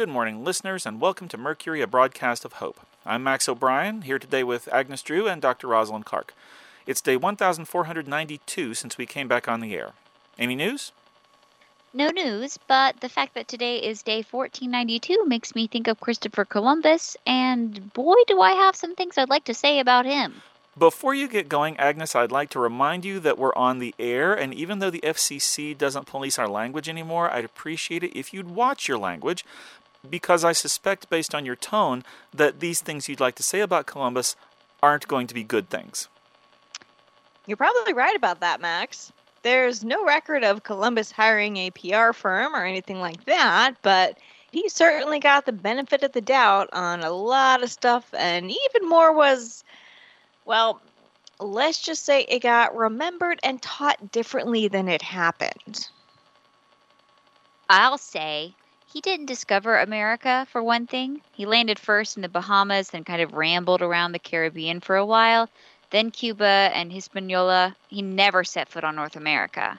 Good morning, listeners, and welcome to Mercury, a broadcast of hope. I'm Max O'Brien, here today with Agnes Drew and Dr. Rosalind Clark. It's day 1492 since we came back on the air. Any news? No news, but the fact that today is day 1492 makes me think of Christopher Columbus, and boy, do I have some things I'd like to say about him. Before you get going, Agnes, I'd like to remind you that we're on the air, and even though the FCC doesn't police our language anymore, I'd appreciate it if you'd watch your language, because I suspect, based on your tone, that these things you'd like to say about Columbus aren't going to be good things. You're probably right about that, Max. There's no record of Columbus hiring a PR firm or anything like that, but he certainly got the benefit of the doubt on a lot of stuff, and even more was well, let's just say it got remembered and taught differently than it happened. I'll say he didn't discover America, for one thing. He landed first in the Bahamas, then kind of rambled around the Caribbean for a while, then Cuba and Hispaniola. He never set foot on North America.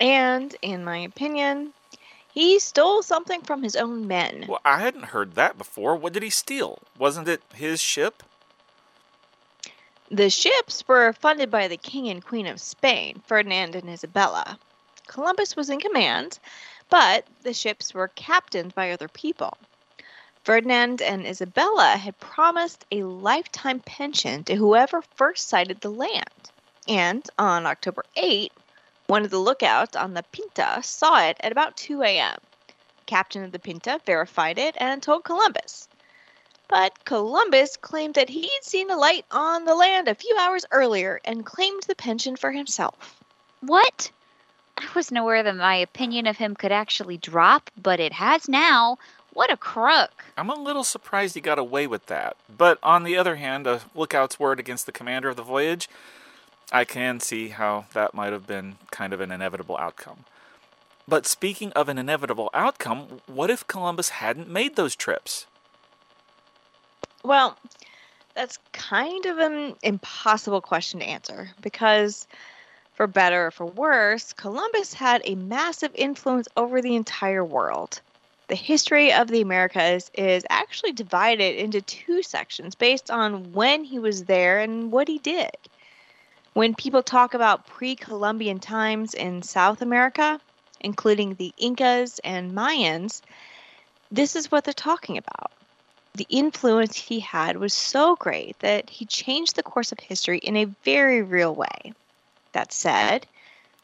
And, in my opinion, he stole something from his own men. Well, I hadn't heard that before. What did he steal? Wasn't it his ship? The ships were funded by the King and Queen of Spain, Ferdinand and Isabella. Columbus was in command, but the ships were captained by other people. Ferdinand and Isabella had promised a lifetime pension to whoever first sighted the land. And on October 8, one of the lookouts on the Pinta saw it at about 2 a.m. Captain of the Pinta verified it and told Columbus. But Columbus claimed that he'd seen a light on the land a few hours earlier and claimed the pension for himself. What? I wasn't aware that my opinion of him could actually drop, but it has now. What a crook. I'm a little surprised he got away with that. But on the other hand, a lookout's word against the commander of the voyage, I can see how that might have been kind of an inevitable outcome. But speaking of an inevitable outcome, what if Columbus hadn't made those trips? Well, that's kind of an impossible question to answer because, for better or for worse, Columbus had a massive influence over the entire world. The history of the Americas is actually divided into two sections based on when he was there and what he did. When people talk about pre Columbian times in South America, including the Incas and Mayans, this is what they're talking about the influence he had was so great that he changed the course of history in a very real way. That said,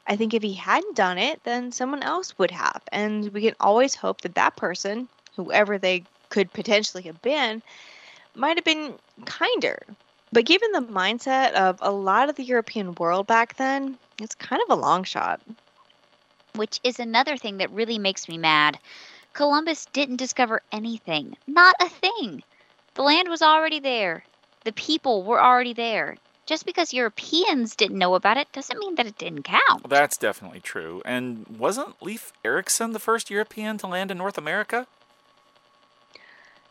I think if he hadn't done it, then someone else would have. And we can always hope that that person, whoever they could potentially have been, might have been kinder. But given the mindset of a lot of the European world back then, it's kind of a long shot. Which is another thing that really makes me mad. Columbus didn't discover anything, not a thing. The land was already there, the people were already there. Just because Europeans didn't know about it doesn't mean that it didn't count. That's definitely true. And wasn't Leif Erikson the first European to land in North America?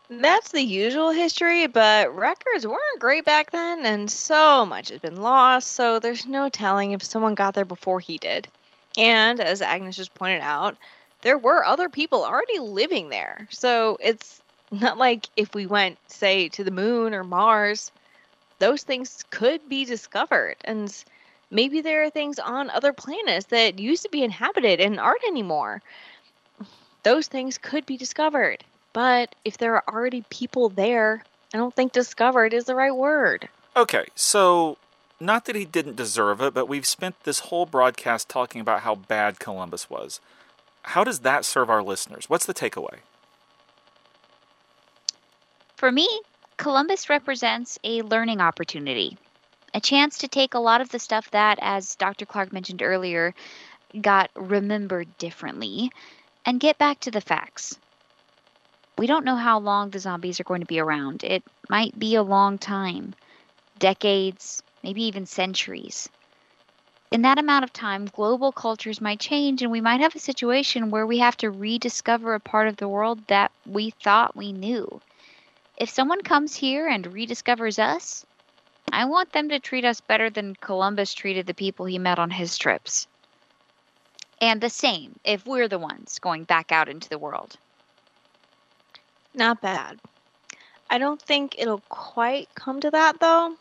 That's the usual history, but records weren't great back then, and so much has been lost, so there's no telling if someone got there before he did. And as Agnes just pointed out, there were other people already living there. So it's not like if we went, say, to the moon or Mars, those things could be discovered. And maybe there are things on other planets that used to be inhabited and aren't anymore. Those things could be discovered. But if there are already people there, I don't think discovered is the right word. Okay, so not that he didn't deserve it, but we've spent this whole broadcast talking about how bad Columbus was how does that serve our listeners? What's the takeaway? For me, Columbus represents a learning opportunity, a chance to take a lot of the stuff that, as Dr. Clark mentioned earlier, got remembered differently and get back to the facts. We don't know how long the zombies are going to be around. It might be a long time decades, maybe even centuries in that amount of time, global cultures might change, and we might have a situation where we have to rediscover a part of the world that we thought we knew. If someone comes here and rediscovers us, I want them to treat us better than Columbus treated the people he met on his trips. And the same if we're the ones going back out into the world. Not bad. I don't think it'll quite come to that though.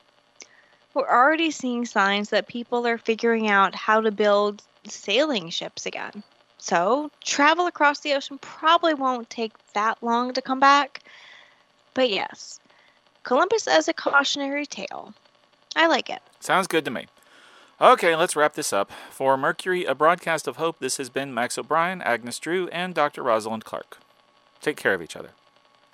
We're already seeing signs that people are figuring out how to build sailing ships again. So, travel across the ocean probably won't take that long to come back. But yes, Columbus as a cautionary tale. I like it. Sounds good to me. Okay, let's wrap this up. For Mercury, a broadcast of hope, this has been Max O'Brien, Agnes Drew, and Dr. Rosalind Clark. Take care of each other.